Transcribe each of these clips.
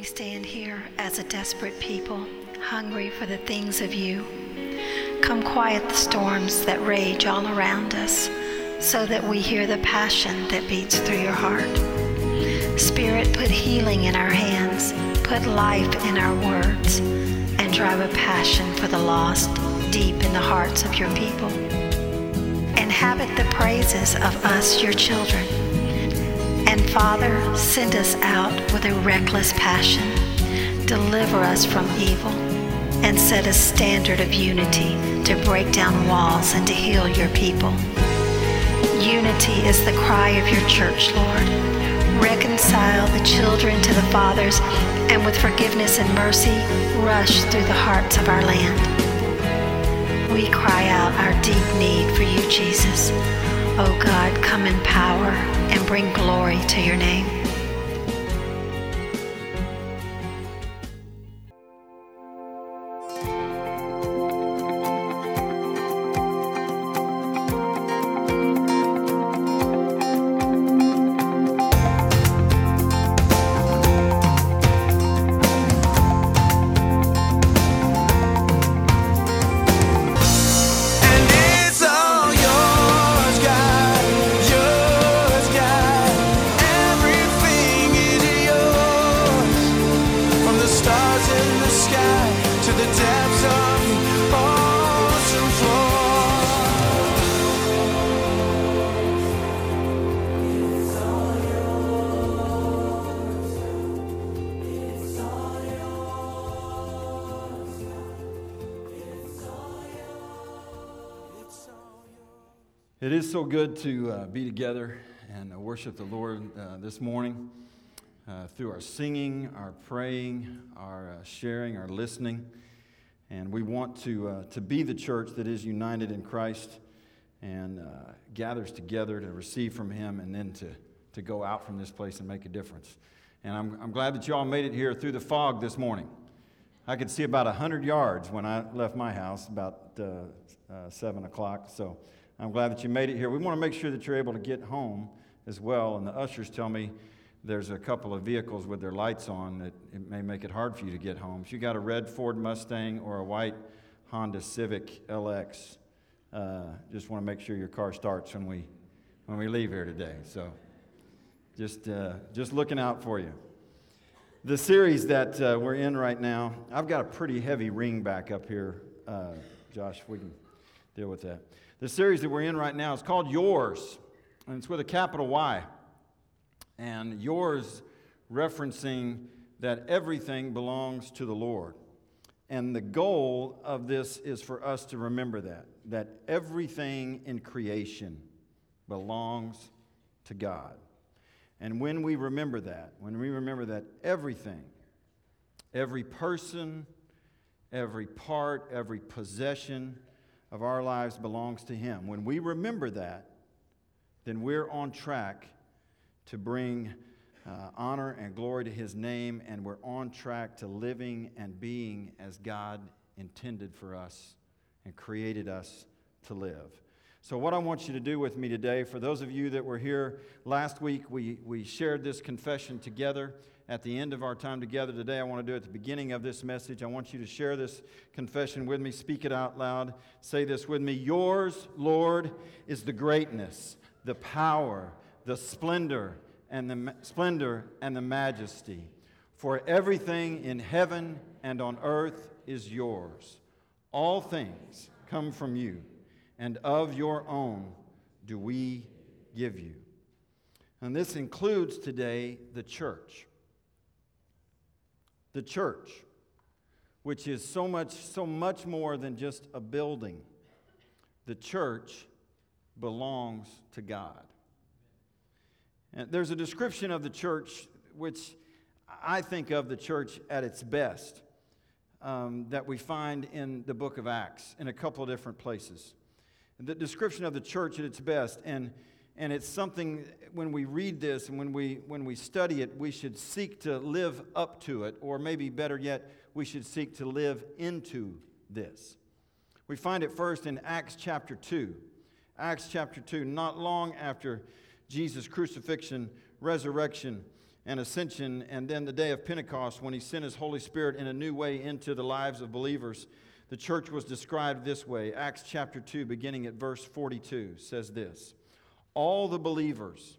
We stand here as a desperate people, hungry for the things of you. Come quiet the storms that rage all around us so that we hear the passion that beats through your heart. Spirit, put healing in our hands, put life in our words, and drive a passion for the lost deep in the hearts of your people. Inhabit the praises of us, your children. Father, send us out with a reckless passion. Deliver us from evil and set a standard of unity to break down walls and to heal your people. Unity is the cry of your church, Lord. Reconcile the children to the fathers, and with forgiveness and mercy, rush through the hearts of our land. We cry out our deep need for you, Jesus. Oh God, come in power and bring glory to your name. Is so good to uh, be together and uh, worship the Lord uh, this morning uh, through our singing, our praying, our uh, sharing, our listening. And we want to, uh, to be the church that is united in Christ and gathers together to receive from Him and then to, to go out from this place and make a difference. And I'm, I'm glad that you all made it here through the fog this morning. I could see about 100 yards when I left my house about uh, uh, 7 o'clock. So I'm glad that you made it here. We want to make sure that you're able to get home as well. And the ushers tell me there's a couple of vehicles with their lights on that it may make it hard for you to get home. If you got a red Ford Mustang or a white Honda Civic LX, uh, just want to make sure your car starts when we, when we leave here today. So just, uh, just looking out for you. The series that uh, we're in right now, I've got a pretty heavy ring back up here, uh, Josh, if we can deal with that. The series that we're in right now is called Yours, and it's with a capital Y. And yours referencing that everything belongs to the Lord. And the goal of this is for us to remember that, that everything in creation belongs to God. And when we remember that, when we remember that everything, every person, every part, every possession of our lives belongs to Him, when we remember that, then we're on track to bring uh, honor and glory to His name, and we're on track to living and being as God intended for us and created us to live. So, what I want you to do with me today, for those of you that were here last week, we, we shared this confession together at the end of our time together today. I want to do at the beginning of this message. I want you to share this confession with me. Speak it out loud. Say this with me Yours, Lord, is the greatness, the power, the splendor, and the ma- splendor and the majesty. For everything in heaven and on earth is yours. All things come from you and of your own do we give you. And this includes today the church. The church, which is so much, so much more than just a building. The church belongs to God. And there's a description of the church which I think of the church at its best um, that we find in the book of Acts in a couple of different places the description of the church at its best and and it's something when we read this and when we when we study it we should seek to live up to it or maybe better yet we should seek to live into this we find it first in acts chapter 2 acts chapter 2 not long after jesus crucifixion resurrection and ascension, and then the day of Pentecost when he sent his Holy Spirit in a new way into the lives of believers. The church was described this way. Acts chapter 2, beginning at verse 42, says this All the believers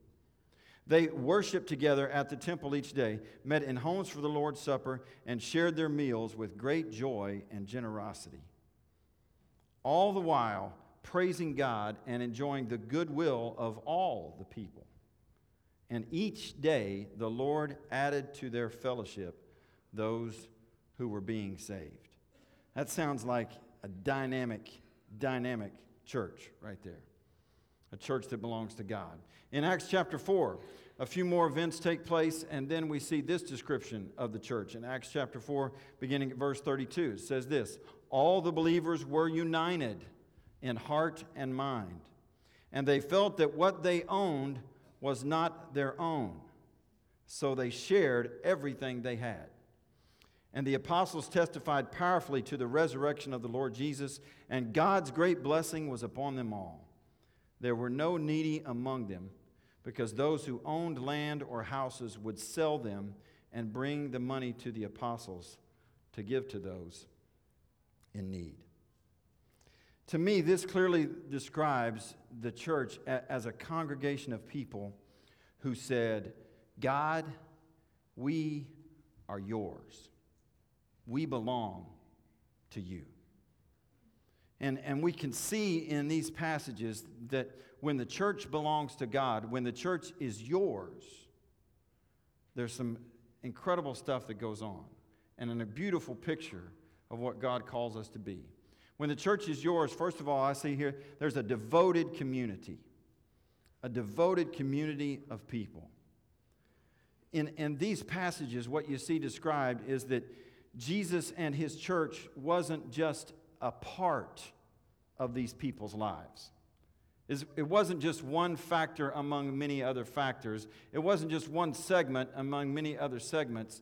They worshiped together at the temple each day, met in homes for the Lord's Supper, and shared their meals with great joy and generosity. All the while, praising God and enjoying the goodwill of all the people. And each day, the Lord added to their fellowship those who were being saved. That sounds like a dynamic, dynamic church right there. A church that belongs to God. In Acts chapter 4, a few more events take place, and then we see this description of the church. In Acts chapter 4, beginning at verse 32, it says this All the believers were united in heart and mind, and they felt that what they owned was not their own. So they shared everything they had. And the apostles testified powerfully to the resurrection of the Lord Jesus, and God's great blessing was upon them all. There were no needy among them, because those who owned land or houses would sell them and bring the money to the apostles to give to those in need. To me, this clearly describes the church as a congregation of people who said, God, we are yours. We belong to you. And, and we can see in these passages that when the church belongs to God, when the church is yours, there's some incredible stuff that goes on and a beautiful picture of what God calls us to be. When the church is yours, first of all, I see here there's a devoted community, a devoted community of people. In, in these passages, what you see described is that Jesus and his church wasn't just a part of these people's lives. It wasn't just one factor among many other factors. It wasn't just one segment among many other segments.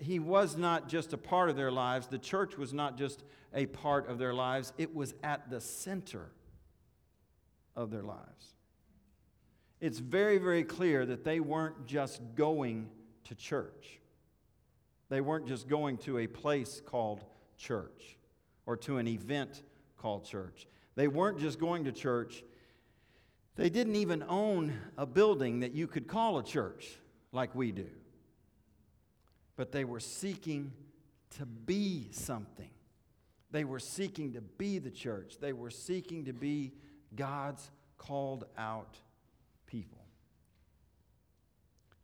He was not just a part of their lives. The church was not just a part of their lives, it was at the center of their lives. It's very, very clear that they weren't just going to church. They weren't just going to a place called church or to an event called church. They weren't just going to church. They didn't even own a building that you could call a church like we do but they were seeking to be something. They were seeking to be the church. They were seeking to be God's called out people.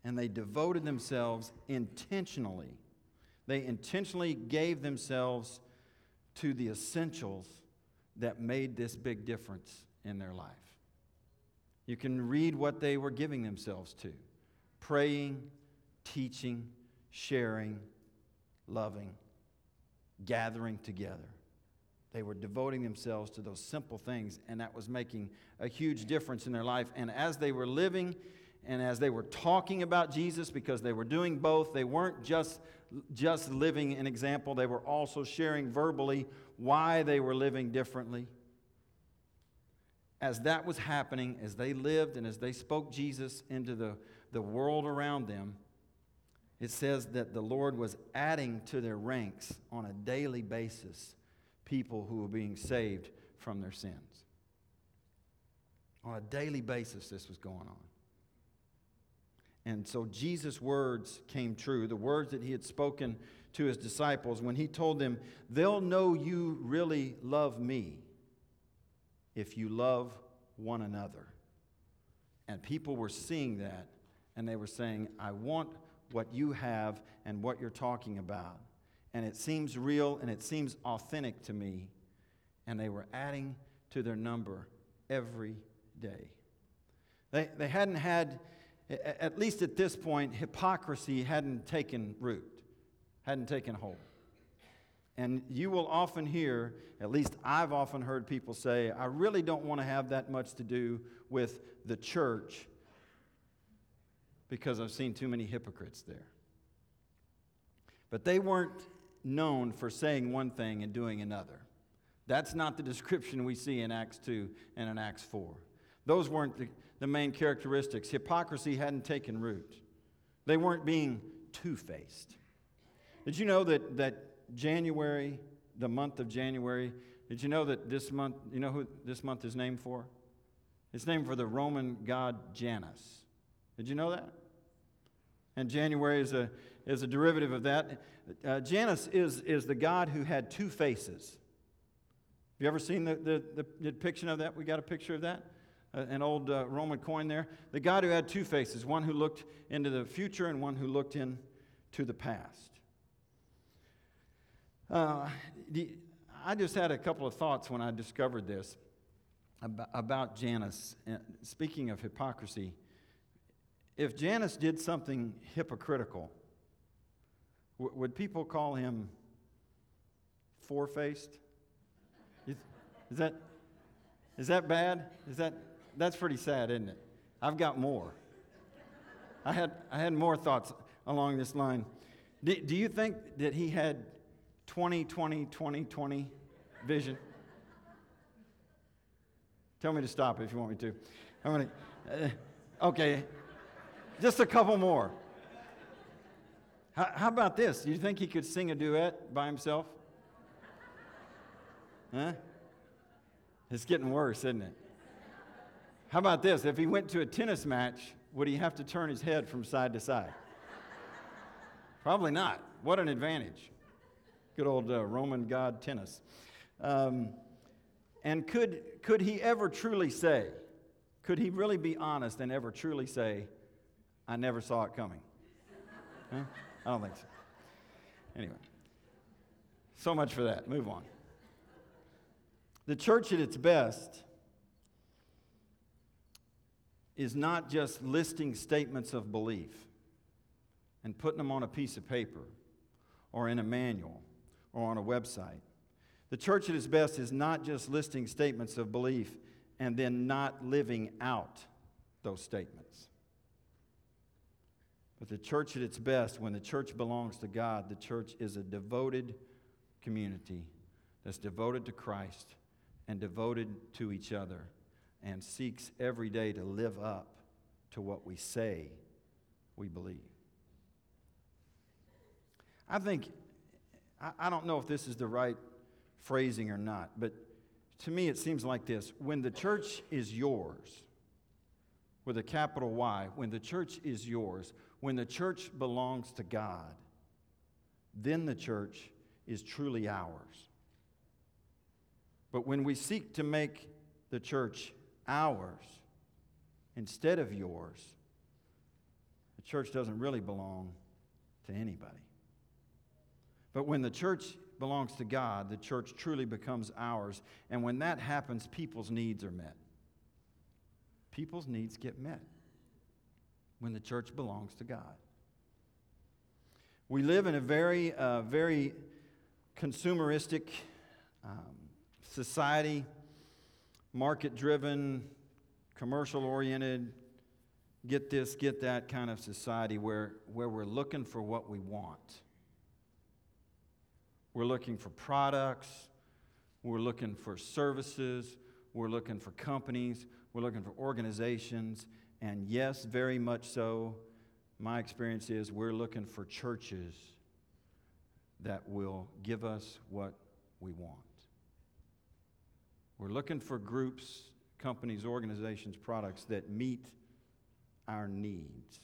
And they devoted themselves intentionally. They intentionally gave themselves to the essentials that made this big difference in their life. You can read what they were giving themselves to praying, teaching, sharing, loving, gathering together. They were devoting themselves to those simple things, and that was making a huge difference in their life. And as they were living and as they were talking about Jesus, because they were doing both, they weren't just, just living an example, they were also sharing verbally why they were living differently. As that was happening, as they lived and as they spoke Jesus into the, the world around them, it says that the Lord was adding to their ranks on a daily basis people who were being saved from their sins. On a daily basis, this was going on. And so Jesus' words came true, the words that he had spoken to his disciples when he told them, They'll know you really love me if you love one another. And people were seeing that, and they were saying, I want what you have and what you're talking about. And it seems real and it seems authentic to me. And they were adding to their number every day. They, they hadn't had, at least at this point, hypocrisy hadn't taken root, hadn't taken hold. And you will often hear, at least I've often heard people say, I really don't want to have that much to do with the church because I've seen too many hypocrites there. But they weren't known for saying one thing and doing another. That's not the description we see in Acts 2 and in Acts 4. Those weren't the, the main characteristics. Hypocrisy hadn't taken root, they weren't being two faced. Did you know that, that January, the month of January, did you know that this month, you know who this month is named for? It's named for the Roman god Janus. Did you know that? And January is a, is a derivative of that. Uh, Janus is, is the god who had two faces. Have you ever seen the, the, the depiction of that? We got a picture of that? An old uh, Roman coin there. The God who had two faces, one who looked into the future and one who looked into the past. Uh, I just had a couple of thoughts when I discovered this about, Janus. Uh, speaking of hypocrisy, if Janus did something hypocritical, would people call him four faced? Is that, is that bad? Is that, that's pretty sad, isn't it? I've got more. I had, I had more thoughts along this line. Do, do you think that he had 20, 20, 20, 20 vision? Tell me to stop if you want me to. I'm gonna, uh, okay, just a couple more. How, how about this? Do you think he could sing a duet by himself? Huh? It's getting worse, isn't it? How about this? If he went to a tennis match, would he have to turn his head from side to side? Probably not. What an advantage. Good old uh, Roman god tennis. Um, and could, could he ever truly say, could he really be honest and ever truly say, I never saw it coming? Huh? I don't think so. Anyway, so much for that. Move on. The church at its best is not just listing statements of belief and putting them on a piece of paper or in a manual or on a website. The church at its best is not just listing statements of belief and then not living out those statements. But the church at its best, when the church belongs to God, the church is a devoted community that's devoted to Christ and devoted to each other and seeks every day to live up to what we say we believe. I think, I don't know if this is the right phrasing or not, but to me it seems like this when the church is yours, with a capital Y, when the church is yours, when the church belongs to God, then the church is truly ours. But when we seek to make the church ours instead of yours, the church doesn't really belong to anybody. But when the church belongs to God, the church truly becomes ours. And when that happens, people's needs are met. People's needs get met when the church belongs to God. We live in a very, uh, very consumeristic, um, society, market driven, commercial oriented, get this, get that kind of society where, where we're looking for what we want. We're looking for products, we're looking for services, we're looking for companies, we're looking for organizations, and yes, very much so, my experience is we're looking for churches that will give us what we want. We're looking for groups, companies, organizations, products that meet our needs.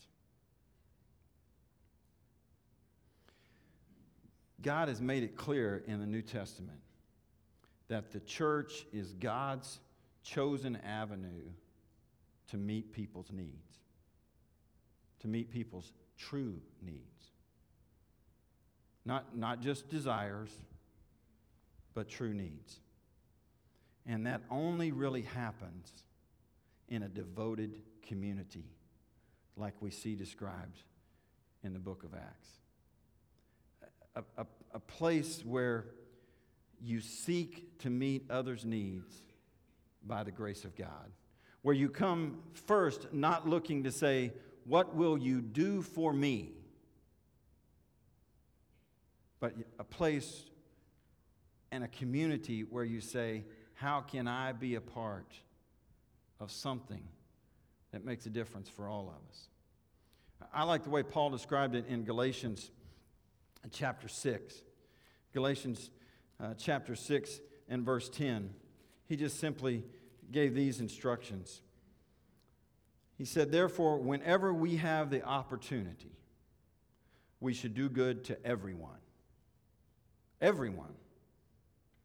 God has made it clear in the New Testament that the church is God's chosen avenue to meet people's needs, to meet people's true needs. Not, not just desires, but true needs. And that only really happens in a devoted community like we see described in the book of Acts. a, a, a place where you seek to meet others' needs by the grace of God. Where you come first not looking to say, What will you do for me? But a place and a community where you say, How can I be a part of something that makes a difference for all of us? I like the way Paul described it in Galatians chapter 6. Galatians uh, chapter 6 and verse 10. He just simply gave these instructions. He said, Therefore, whenever we have the opportunity, we should do good to everyone. Everyone.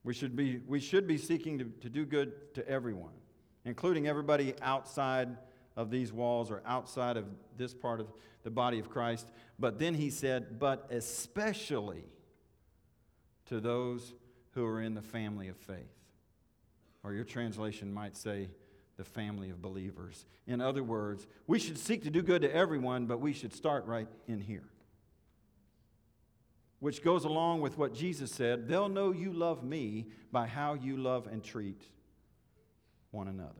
We should be, we should be seeking to, to do good to everyone, including everybody outside of these walls or outside of this part of the body of Christ. But then he said, but especially to those who are in the family of faith. Or your translation might say, the family of believers. In other words, we should seek to do good to everyone, but we should start right in here. Which goes along with what Jesus said they'll know you love me by how you love and treat one another.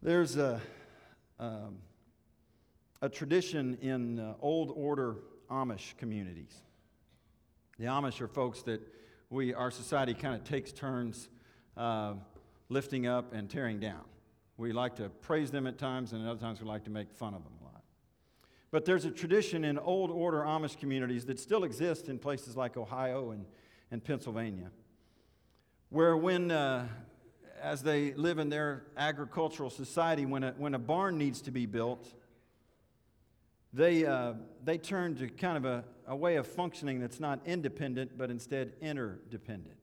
There's a, um, a tradition in uh, old order Amish communities. The Amish are folks that we, our society kind of takes turns uh, lifting up and tearing down. We like to praise them at times, and at other times we like to make fun of them a lot. But there's a tradition in old order Amish communities that still exists in places like Ohio and, and Pennsylvania, where when, uh, as they live in their agricultural society, when a, when a barn needs to be built, they, uh, they turn to kind of a, a way of functioning that's not independent, but instead interdependent.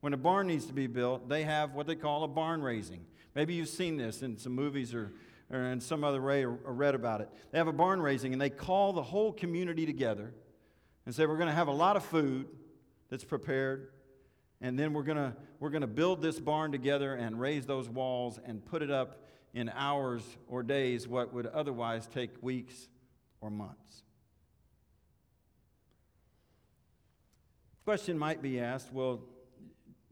When a barn needs to be built, they have what they call a barn raising. Maybe you've seen this in some movies or, or in some other way or, or read about it. They have a barn raising and they call the whole community together and say, We're going to have a lot of food that's prepared, and then we're going we're going to build this barn together and raise those walls and put it up in hours or days, what would otherwise take weeks or months. Question might be asked well,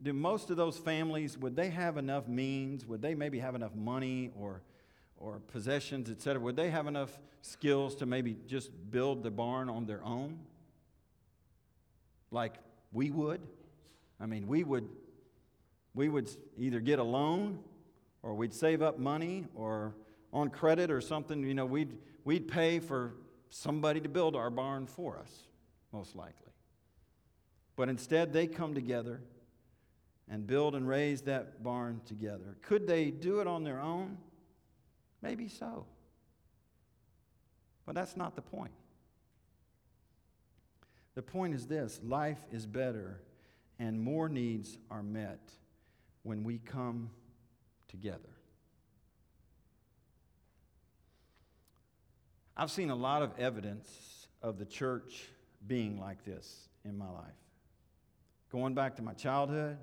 do most of those families, would they have enough means? Would they maybe have enough money or, or possessions, et cetera? Would they have enough skills to maybe just build the barn on their own? Like we would? I mean, we would, we would either get a loan or we'd save up money or on credit or something, you know, we'd, we'd pay for somebody to build our barn for us, most likely. But instead, they come together and build and raise that barn together. Could they do it on their own? Maybe so. But that's not the point. The point is this life is better and more needs are met when we come together. I've seen a lot of evidence of the church being like this in my life. Going back to my childhood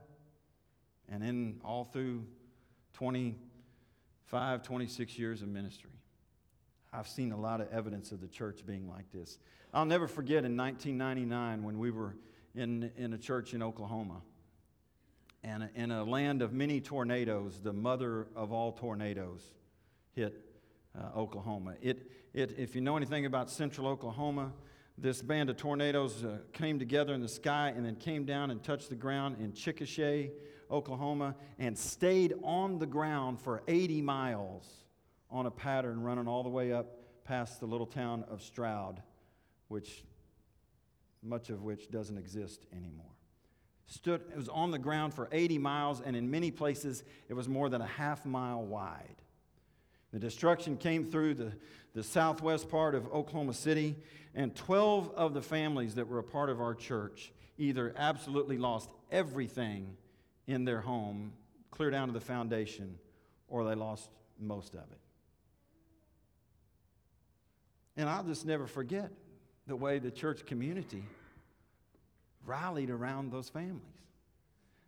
and then all through 25, 26 years of ministry. I've seen a lot of evidence of the church being like this. I'll never forget in 1999 when we were in, in a church in Oklahoma. And in a land of many tornadoes, the mother of all tornadoes hit uh, Oklahoma. It, it, if you know anything about central Oklahoma, this band of tornadoes uh, came together in the sky and then came down and touched the ground in Chickasha, Oklahoma, and stayed on the ground for 80 miles on a pattern running all the way up past the little town of Stroud, which much of which doesn't exist anymore. Stood, it was on the ground for 80 miles, and in many places it was more than a half mile wide. The destruction came through the, the southwest part of Oklahoma City, and 12 of the families that were a part of our church either absolutely lost everything in their home, clear down to the foundation, or they lost most of it. And I'll just never forget the way the church community rallied around those families.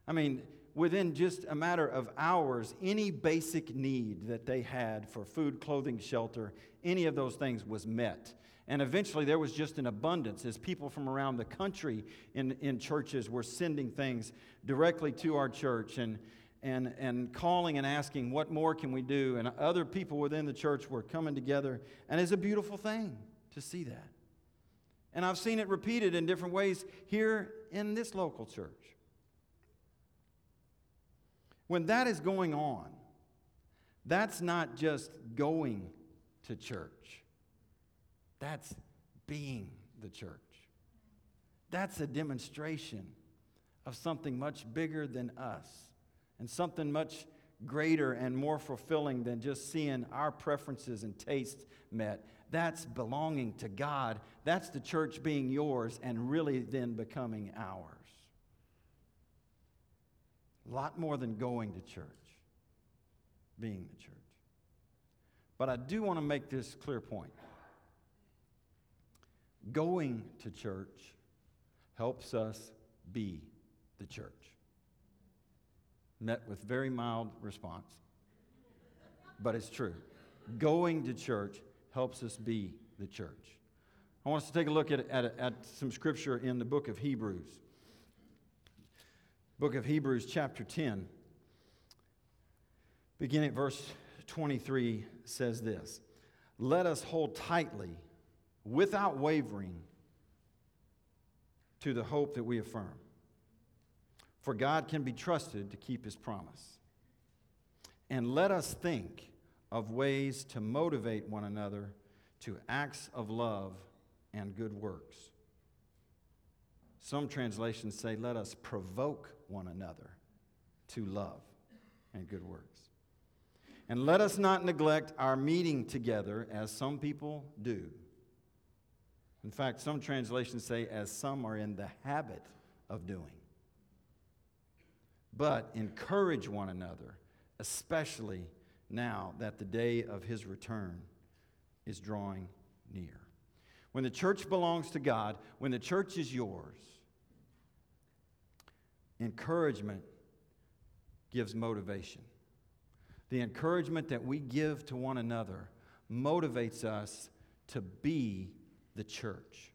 I mean, within just a matter of hours, any basic need that they had for food, clothing, shelter, any of those things was met. And eventually there was just an abundance as people from around the country in, in churches were sending things directly to our church and, and, and calling and asking, What more can we do? And other people within the church were coming together. And it's a beautiful thing to see that. And I've seen it repeated in different ways here in this local church. When that is going on, that's not just going to church, that's being the church. That's a demonstration of something much bigger than us and something much greater and more fulfilling than just seeing our preferences and tastes met. That's belonging to God. That's the church being yours and really then becoming ours. A lot more than going to church, being the church. But I do want to make this clear point. Going to church helps us be the church. Met with very mild response, but it's true. Going to church helps us be the church. I want us to take a look at, at, at some scripture in the book of Hebrews. Book of Hebrews, chapter 10, beginning at verse 23, says this Let us hold tightly, without wavering, to the hope that we affirm. For God can be trusted to keep his promise. And let us think of ways to motivate one another to acts of love and good works. Some translations say, let us provoke one another to love and good works. And let us not neglect our meeting together as some people do. In fact, some translations say, as some are in the habit of doing. But encourage one another, especially now that the day of his return is drawing near. When the church belongs to God, when the church is yours, encouragement gives motivation. The encouragement that we give to one another motivates us to be the church.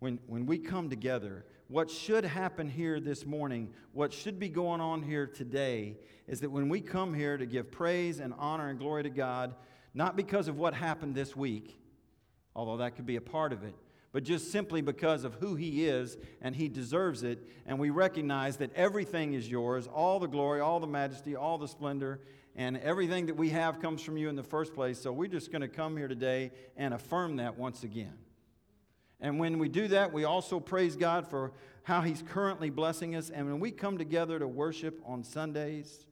When, when we come together, what should happen here this morning, what should be going on here today, is that when we come here to give praise and honor and glory to God, not because of what happened this week, although that could be a part of it, but just simply because of who He is and He deserves it, and we recognize that everything is yours all the glory, all the majesty, all the splendor, and everything that we have comes from you in the first place. So we're just going to come here today and affirm that once again. And when we do that, we also praise God for how He's currently blessing us. And when we come together to worship on Sundays,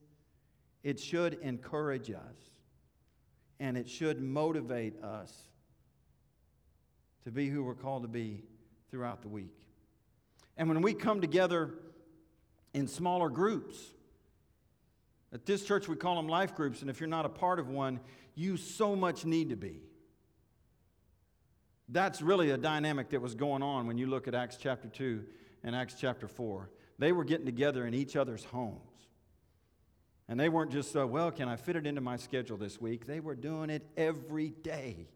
it should encourage us and it should motivate us to be who we're called to be throughout the week. And when we come together in smaller groups, at this church we call them life groups, and if you're not a part of one, you so much need to be. That's really a dynamic that was going on when you look at Acts chapter 2 and Acts chapter 4. They were getting together in each other's homes. And they weren't just, uh, well, can I fit it into my schedule this week? They were doing it every day.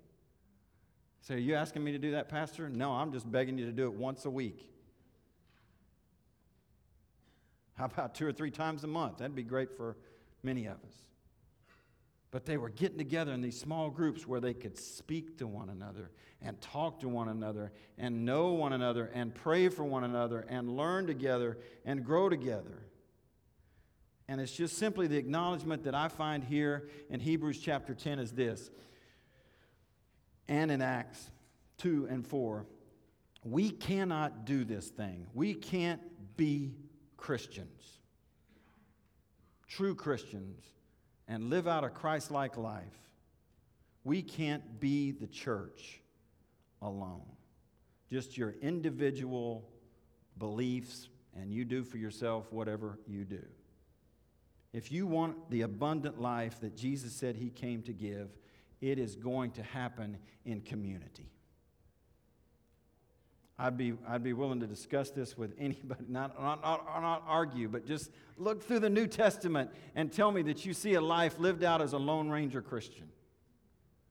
So, are you asking me to do that, Pastor? No, I'm just begging you to do it once a week. How about two or three times a month? That'd be great for many of us. But they were getting together in these small groups where they could speak to one another and talk to one another and know one another and pray for one another and learn together and grow together. And it's just simply the acknowledgement that I find here in Hebrews chapter 10 is this, and in Acts 2 and 4. We cannot do this thing. We can't be Christians, true Christians, and live out a Christ like life. We can't be the church alone. Just your individual beliefs, and you do for yourself whatever you do. If you want the abundant life that Jesus said he came to give, it is going to happen in community. I'd be, I'd be willing to discuss this with anybody, not, not, not, not argue, but just look through the New Testament and tell me that you see a life lived out as a Lone Ranger Christian,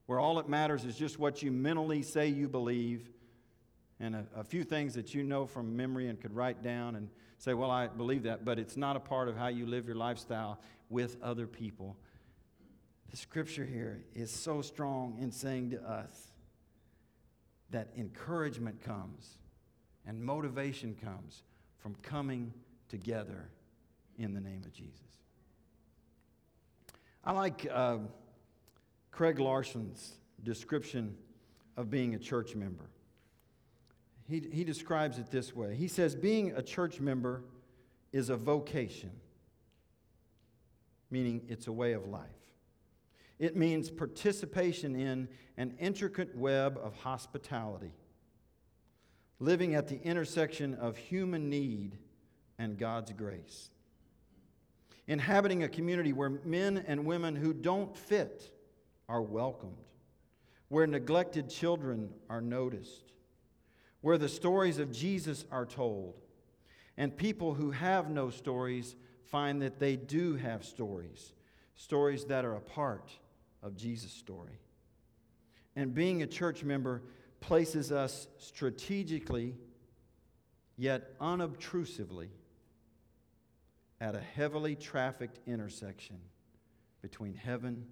where all that matters is just what you mentally say you believe and a, a few things that you know from memory and could write down and say, Well, I believe that, but it's not a part of how you live your lifestyle with other people. The scripture here is so strong in saying to us, that encouragement comes and motivation comes from coming together in the name of Jesus. I like uh, Craig Larson's description of being a church member. He, he describes it this way He says, Being a church member is a vocation, meaning it's a way of life. It means participation in an intricate web of hospitality, living at the intersection of human need and God's grace. Inhabiting a community where men and women who don't fit are welcomed, where neglected children are noticed, where the stories of Jesus are told, and people who have no stories find that they do have stories, stories that are a part of Jesus' story. And being a church member places us strategically, yet unobtrusively, at a heavily trafficked intersection between heaven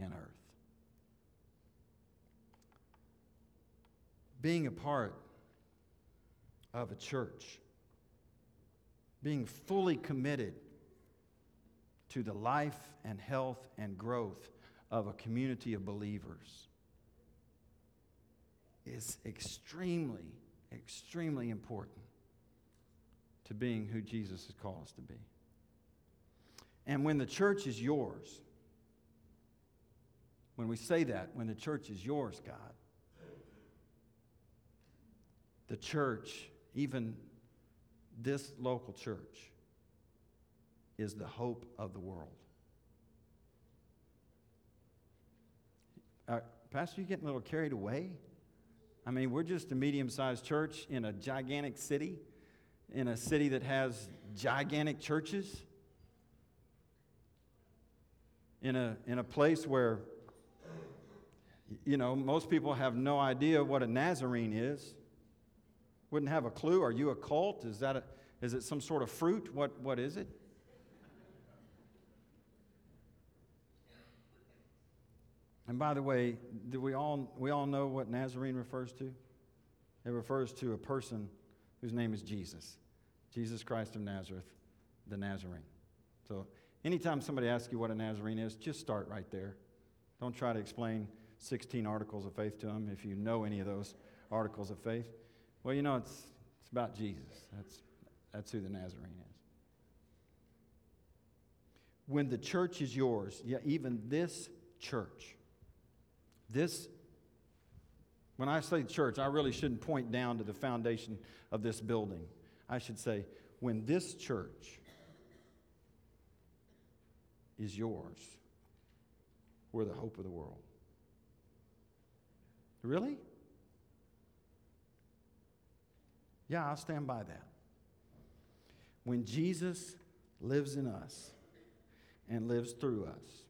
and earth. Being a part of a church, being fully committed to the life and health and growth of a community of believers is extremely, extremely important to being who Jesus has called us to be. And when the church is yours, when we say that, when the church is yours, God, the church, even this local church, is the hope of the world. Uh, Pastor, you're getting a little carried away? I mean, we're just a medium sized church in a gigantic city, in a city that has gigantic churches, in a, in a place where, you know, most people have no idea what a Nazarene is. Wouldn't have a clue. Are you a cult? Is, that a, is it some sort of fruit? What, what is it? And by the way, do we all, we all know what Nazarene refers to? It refers to a person whose name is Jesus. Jesus Christ of Nazareth, the Nazarene. So anytime somebody asks you what a Nazarene is, just start right there. Don't try to explain 16 articles of faith to them if you know any of those articles of faith. Well, you know, it's, it's about Jesus. That's, that's who the Nazarene is. When the church is yours, yeah, even this church, this, when I say church, I really shouldn't point down to the foundation of this building. I should say, when this church is yours, we're the hope of the world. Really? Yeah, I'll stand by that. When Jesus lives in us and lives through us,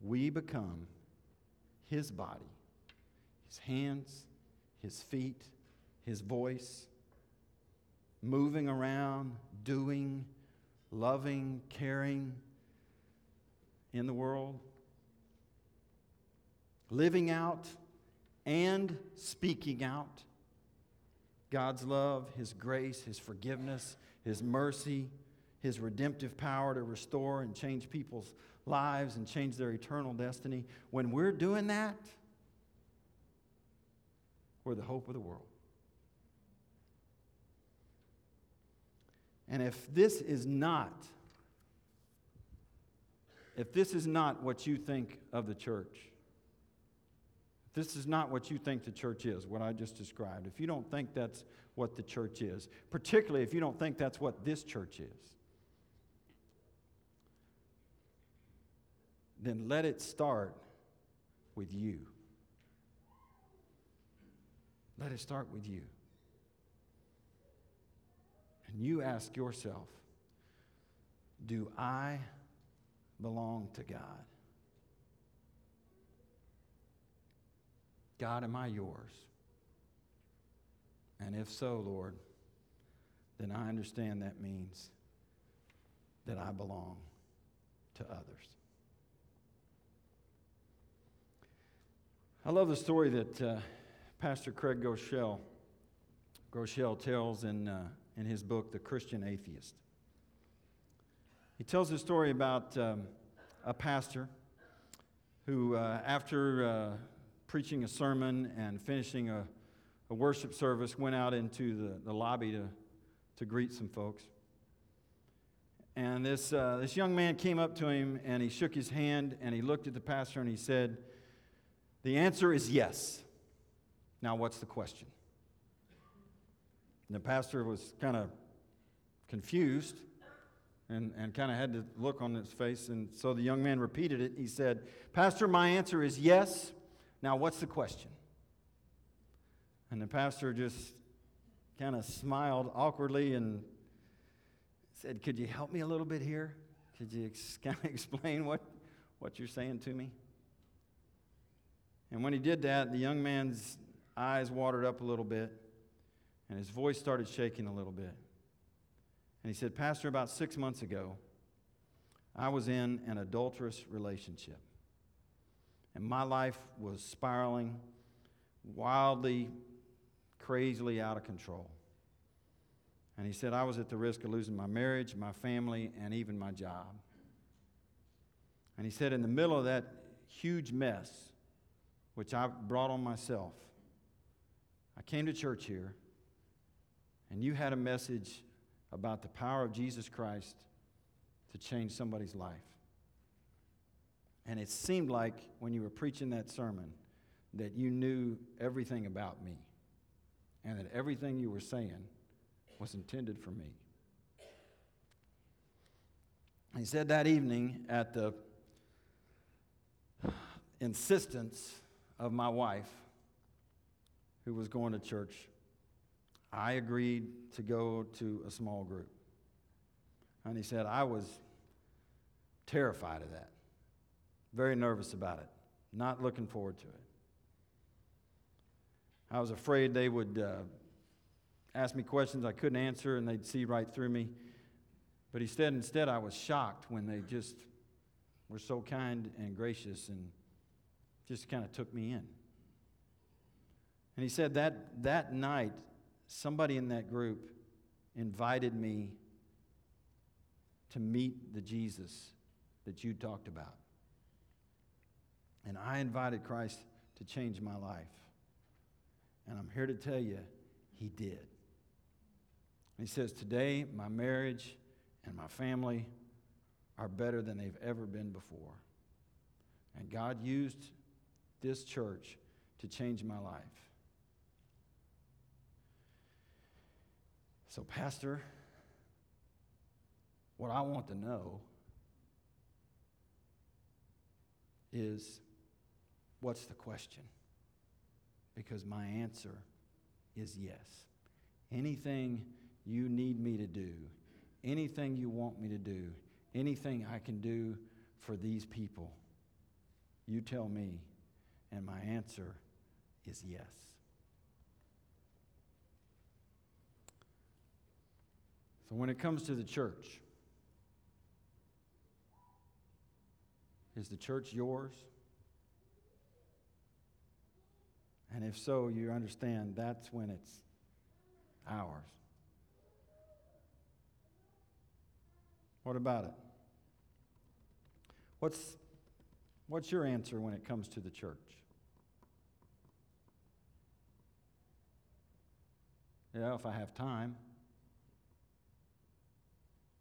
we become his body, his hands, his feet, his voice, moving around, doing, loving, caring in the world, living out and speaking out God's love, His grace, His forgiveness, His mercy, His redemptive power to restore and change people's lives and change their eternal destiny. When we're doing that, we're the hope of the world. And if this is not, if this is not what you think of the church, if this is not what you think the church is, what I just described, if you don't think that's what the church is, particularly if you don't think that's what this church is, then let it start with you. let it start with you. And you ask yourself Do I belong to God? God, am I yours? And if so, Lord, then I understand that means that I belong to others. I love the story that uh, Pastor Craig Groeschel, Groeschel tells in, uh, in his book, The Christian Atheist. He tells a story about um, a pastor who, uh, after uh, preaching a sermon and finishing a, a worship service, went out into the, the lobby to, to greet some folks. And this, uh, this young man came up to him and he shook his hand and he looked at the pastor and he said, The answer is yes. Now, what's the question? And the pastor was kind of confused and, and kind of had to look on his face. And so the young man repeated it. He said, Pastor, my answer is yes. Now, what's the question? And the pastor just kind of smiled awkwardly and said, Could you help me a little bit here? Could you ex- kind of explain what, what you're saying to me? And when he did that, the young man's eyes watered up a little bit, and his voice started shaking a little bit. And he said, Pastor, about six months ago, I was in an adulterous relationship. And my life was spiraling wildly, crazily out of control. And he said, I was at the risk of losing my marriage, my family, and even my job. And he said, in the middle of that huge mess, which I brought on myself, I came to church here, and you had a message about the power of Jesus Christ to change somebody's life. And it seemed like when you were preaching that sermon that you knew everything about me and that everything you were saying was intended for me. He said that evening at the insistence of my wife, who was going to church, I agreed to go to a small group. And he said, I was terrified of that, very nervous about it, not looking forward to it. I was afraid they would uh, ask me questions I couldn't answer and they'd see right through me. But he said, instead, I was shocked when they just were so kind and gracious and just kind of took me in. And he said that that night, somebody in that group invited me to meet the Jesus that you talked about. And I invited Christ to change my life. And I'm here to tell you, he did. he says, Today, my marriage and my family are better than they've ever been before. And God used this church to change my life. So, Pastor, what I want to know is what's the question? Because my answer is yes. Anything you need me to do, anything you want me to do, anything I can do for these people, you tell me, and my answer is yes. So when it comes to the church, is the church yours? And if so, you understand that's when it's ours. What about it? What's, what's your answer when it comes to the church? Yeah, if I have time.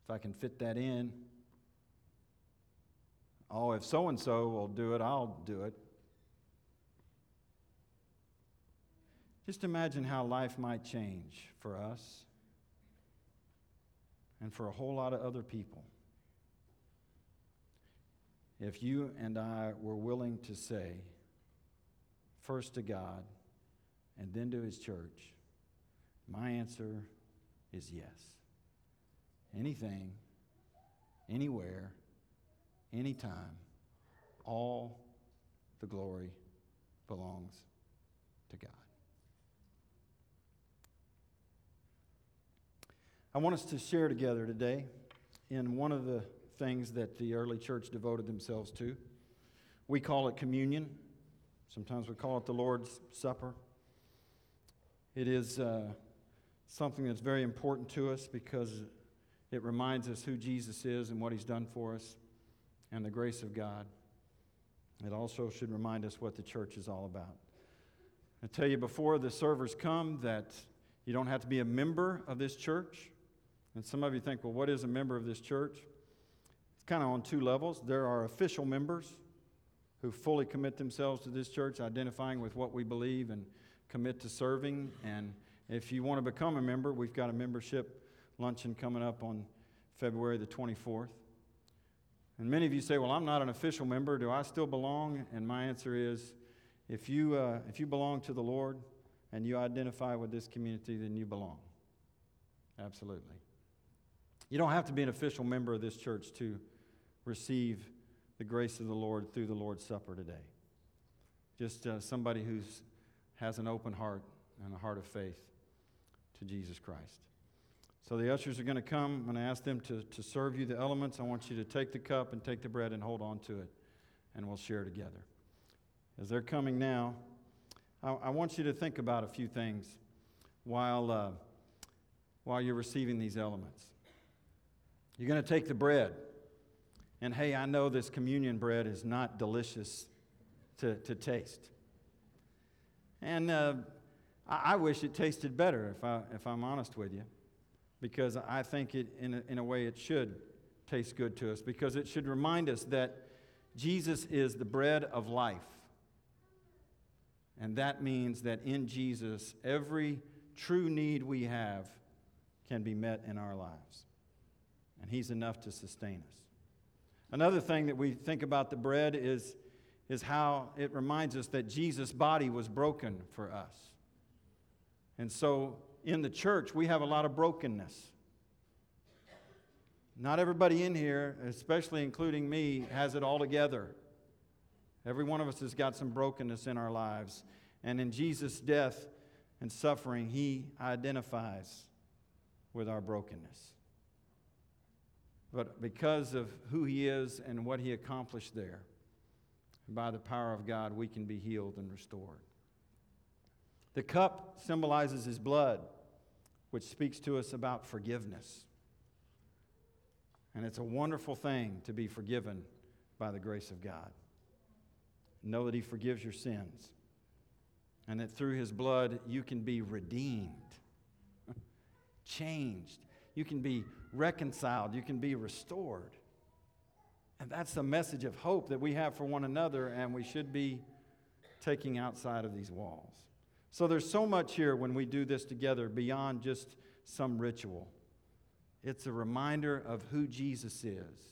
If I can fit that in. Oh, if so and so will do it, I'll do it. Just imagine how life might change for us and for a whole lot of other people if you and I were willing to say, first to God, and then to his church? My answer is yes. Anything, anywhere, anytime, all the glory belongs to God. I want us to share together today in one of the things that the early church devoted themselves to. We call it communion. Sometimes we call it the Lord's Supper. It is uh, something that's very important to us because it reminds us who Jesus is and what he's done for us and the grace of God. It also should remind us what the church is all about. I tell you before the servers come that you don't have to be a member of this church. And some of you think, well, what is a member of this church? It's kind of on two levels. There are official members who fully commit themselves to this church, identifying with what we believe and commit to serving. And if you want to become a member, we've got a membership luncheon coming up on February the 24th. And many of you say, Well, I'm not an official member. Do I still belong? And my answer is if you, uh, if you belong to the Lord and you identify with this community, then you belong. Absolutely. You don't have to be an official member of this church to receive the grace of the Lord through the Lord's Supper today. Just uh, somebody who has an open heart and a heart of faith to Jesus Christ. So the ushers are going to come. I'm going to ask them to, to serve you the elements. I want you to take the cup and take the bread and hold on to it, and we'll share together. As they're coming now, I, I want you to think about a few things while, uh, while you're receiving these elements. You're going to take the bread. And hey, I know this communion bread is not delicious to, to taste. And uh, I, I wish it tasted better, if, I, if I'm honest with you, because I think it, in a, in a way it should taste good to us, because it should remind us that Jesus is the bread of life. And that means that in Jesus, every true need we have can be met in our lives. And He's enough to sustain us. Another thing that we think about the bread is, is how it reminds us that Jesus' body was broken for us. And so in the church, we have a lot of brokenness. Not everybody in here, especially including me, has it all together. Every one of us has got some brokenness in our lives. And in Jesus' death and suffering, he identifies with our brokenness. But because of who he is and what he accomplished there, by the power of God, we can be healed and restored. The cup symbolizes his blood, which speaks to us about forgiveness. And it's a wonderful thing to be forgiven by the grace of God. Know that he forgives your sins, and that through his blood you can be redeemed, changed. You can be reconciled, you can be restored. And that's the message of hope that we have for one another, and we should be taking outside of these walls. So there's so much here when we do this together beyond just some ritual. It's a reminder of who Jesus is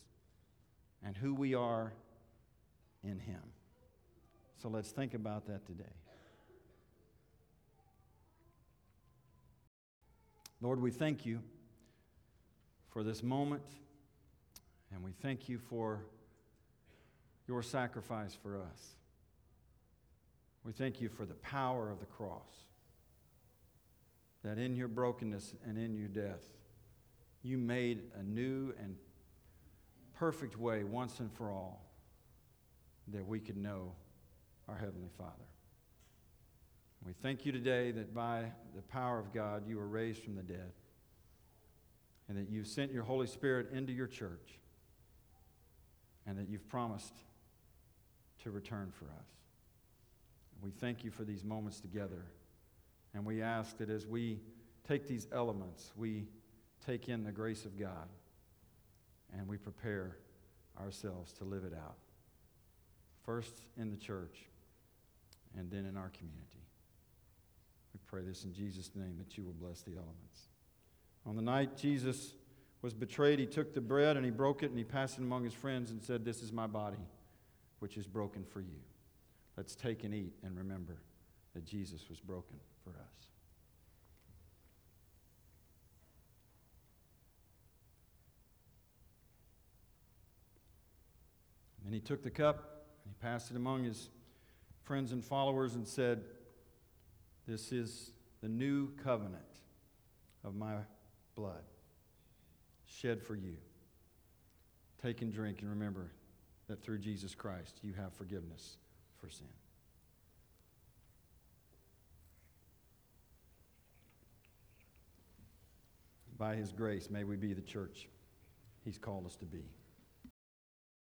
and who we are in Him. So let's think about that today. Lord, we thank you for this moment, and we thank you for your sacrifice for us. We thank you for the power of the cross, that in your brokenness and in your death, you made a new and perfect way once and for all that we could know our Heavenly Father. We thank you today that by the power of God, you were raised from the dead and that you've sent your Holy Spirit into your church and that you've promised to return for us. We thank you for these moments together. And we ask that as we take these elements, we take in the grace of God and we prepare ourselves to live it out. First in the church and then in our community. We pray this in Jesus' name that you will bless the elements. On the night Jesus was betrayed, he took the bread and he broke it and he passed it among his friends and said, This is my body, which is broken for you. Let's take and eat and remember that Jesus was broken for us. And he took the cup and he passed it among his friends and followers and said, This is the new covenant of my blood, shed for you. Take and drink and remember that through Jesus Christ you have forgiveness for sin. By his grace, may we be the church he's called us to be.